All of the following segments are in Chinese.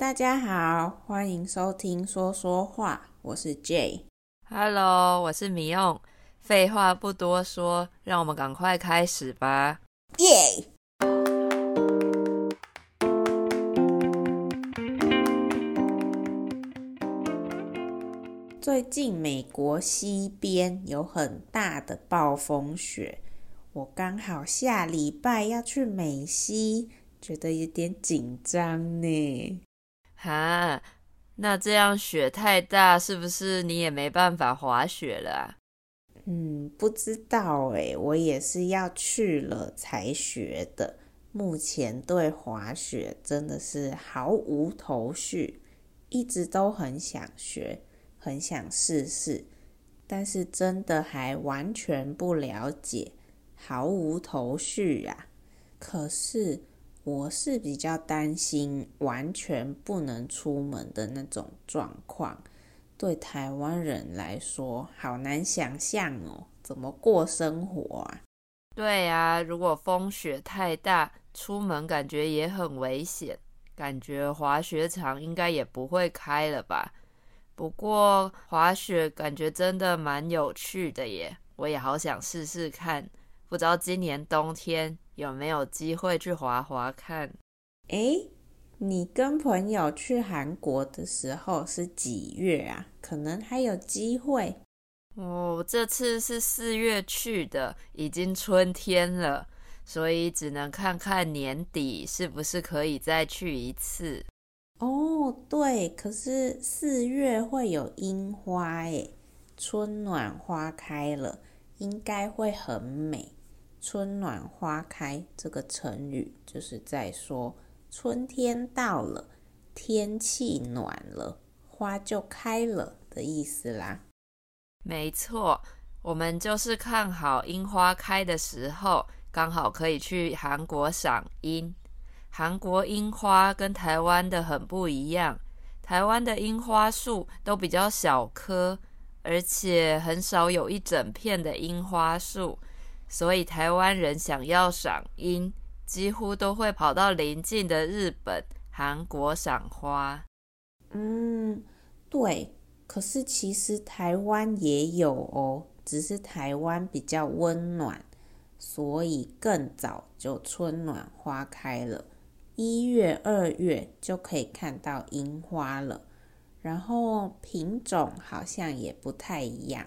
大家好，欢迎收听说说话，我是 Jay。Hello，我是米用。废话不多说，让我们赶快开始吧。耶！最近美国西边有很大的暴风雪，我刚好下礼拜要去美西，觉得有点紧张呢。哈，那这样雪太大，是不是你也没办法滑雪了啊？嗯，不知道诶，我也是要去了才学的。目前对滑雪真的是毫无头绪，一直都很想学，很想试试，但是真的还完全不了解，毫无头绪啊。可是。我是比较担心完全不能出门的那种状况，对台湾人来说好难想象哦，怎么过生活啊？对啊，如果风雪太大，出门感觉也很危险，感觉滑雪场应该也不会开了吧？不过滑雪感觉真的蛮有趣的耶，我也好想试试看，不知道今年冬天。有没有机会去滑滑看？诶，你跟朋友去韩国的时候是几月啊？可能还有机会。哦，这次是四月去的，已经春天了，所以只能看看年底是不是可以再去一次。哦，对，可是四月会有樱花诶，春暖花开了，应该会很美。春暖花开这个成语就是在说春天到了，天气暖了，花就开了的意思啦。没错，我们就是看好樱花开的时候，刚好可以去韩国赏樱。韩国樱花跟台湾的很不一样，台湾的樱花树都比较小棵，而且很少有一整片的樱花树。所以台湾人想要赏樱，几乎都会跑到邻近的日本、韩国赏花。嗯，对。可是其实台湾也有哦，只是台湾比较温暖，所以更早就春暖花开了，一月、二月就可以看到樱花了。然后品种好像也不太一样。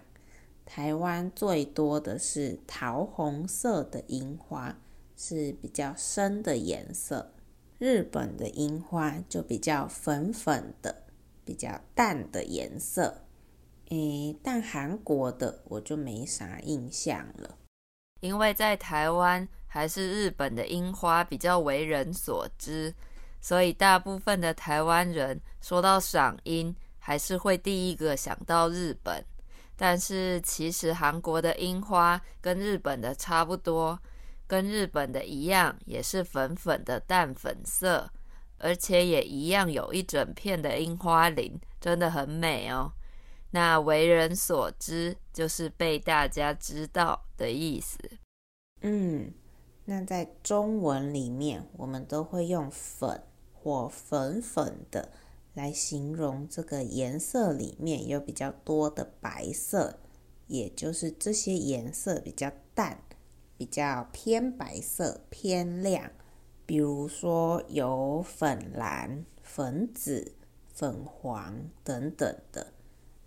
台湾最多的是桃红色的樱花，是比较深的颜色。日本的樱花就比较粉粉的，比较淡的颜色。诶，但韩国的我就没啥印象了，因为在台湾还是日本的樱花比较为人所知，所以大部分的台湾人说到赏樱，还是会第一个想到日本。但是其实韩国的樱花跟日本的差不多，跟日本的一样，也是粉粉的淡粉色，而且也一样有一整片的樱花林，真的很美哦。那为人所知，就是被大家知道的意思。嗯，那在中文里面，我们都会用粉或粉粉的。来形容这个颜色里面有比较多的白色，也就是这些颜色比较淡，比较偏白色、偏亮。比如说有粉蓝、粉紫、粉黄等等的。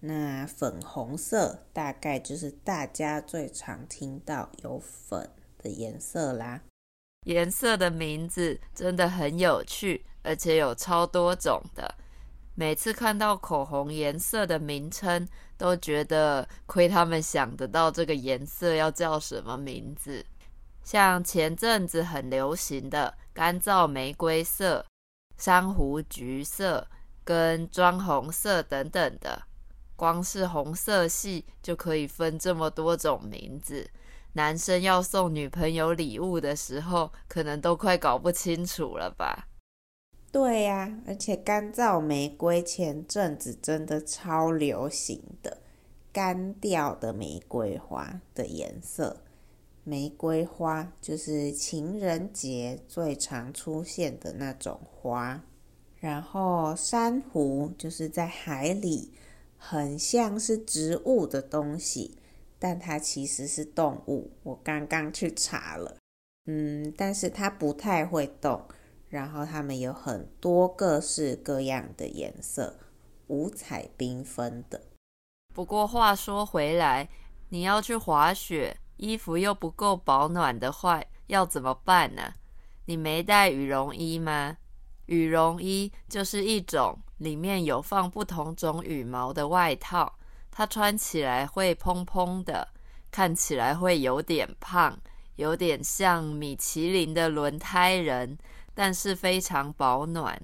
那粉红色大概就是大家最常听到有粉的颜色啦。颜色的名字真的很有趣，而且有超多种的。每次看到口红颜色的名称，都觉得亏他们想得到这个颜色要叫什么名字。像前阵子很流行的干燥玫瑰色、珊瑚橘色跟砖红色等等的，光是红色系就可以分这么多种名字。男生要送女朋友礼物的时候，可能都快搞不清楚了吧？对呀、而且干燥玫瑰前阵子真的超流行的，干掉的玫瑰花的颜色。玫瑰花就是情人节最常出现的那种花。然后珊瑚就是在海里，很像是植物的东西，但它其实是动物。我刚刚去查了，嗯，但是它不太会动。然后它们有很多各式各样的颜色，五彩缤纷的。不过话说回来，你要去滑雪，衣服又不够保暖的话，要怎么办呢？你没带羽绒衣吗？羽绒衣就是一种里面有放不同种羽毛的外套，它穿起来会蓬蓬的，看起来会有点胖，有点像米其林的轮胎人。但是非常保暖。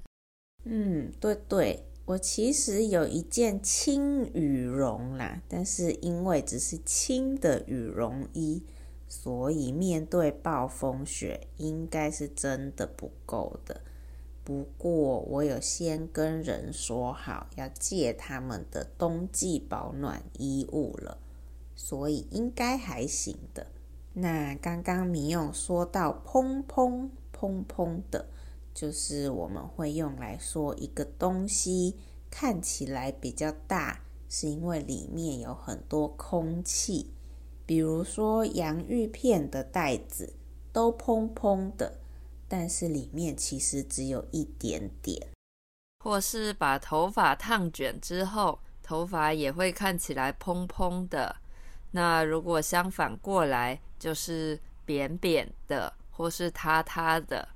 嗯，对对，我其实有一件轻羽绒啦，但是因为只是轻的羽绒衣，所以面对暴风雪应该是真的不够的。不过我有先跟人说好要借他们的冬季保暖衣物了，所以应该还行的。那刚刚米用说到蓬蓬。蓬蓬的，就是我们会用来说一个东西看起来比较大，是因为里面有很多空气。比如说洋芋片的袋子都蓬蓬的，但是里面其实只有一点点。或是把头发烫卷之后，头发也会看起来蓬蓬的。那如果相反过来，就是扁扁的。或是塌塌的，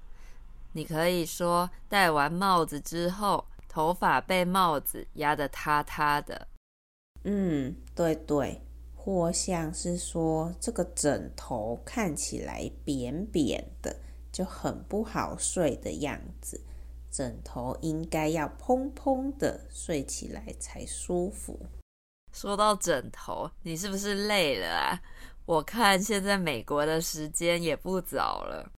你可以说戴完帽子之后，头发被帽子压得塌塌的。嗯，对对，或像是说这个枕头看起来扁扁的，就很不好睡的样子。枕头应该要蓬蓬的，睡起来才舒服。说到枕头，你是不是累了啊？我看现在美国的时间也不早了。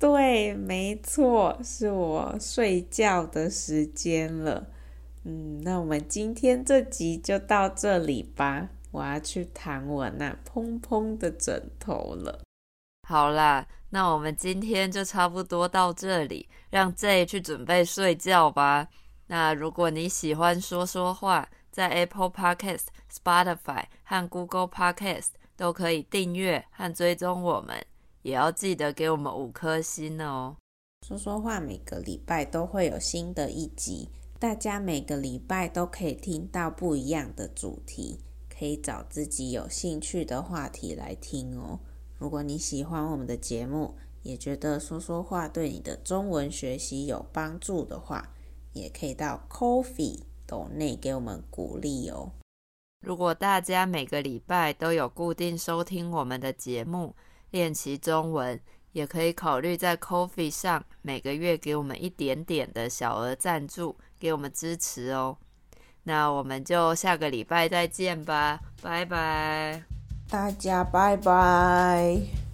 对，没错，是我睡觉的时间了。嗯，那我们今天这集就到这里吧。我要去躺我那蓬蓬的枕头了。好啦，那我们今天就差不多到这里，让 J 去准备睡觉吧。那如果你喜欢说说话，在 Apple Podcast、Spotify 和 Google Podcast。都可以订阅和追踪我们，也要记得给我们五颗星哦。说说话每个礼拜都会有新的一集，大家每个礼拜都可以听到不一样的主题，可以找自己有兴趣的话题来听哦。如果你喜欢我们的节目，也觉得说说话对你的中文学习有帮助的话，也可以到 Coffee 斗内给我们鼓励哦。如果大家每个礼拜都有固定收听我们的节目，练习中文，也可以考虑在 Coffee 上每个月给我们一点点的小额赞助，给我们支持哦。那我们就下个礼拜再见吧，拜拜，大家拜拜。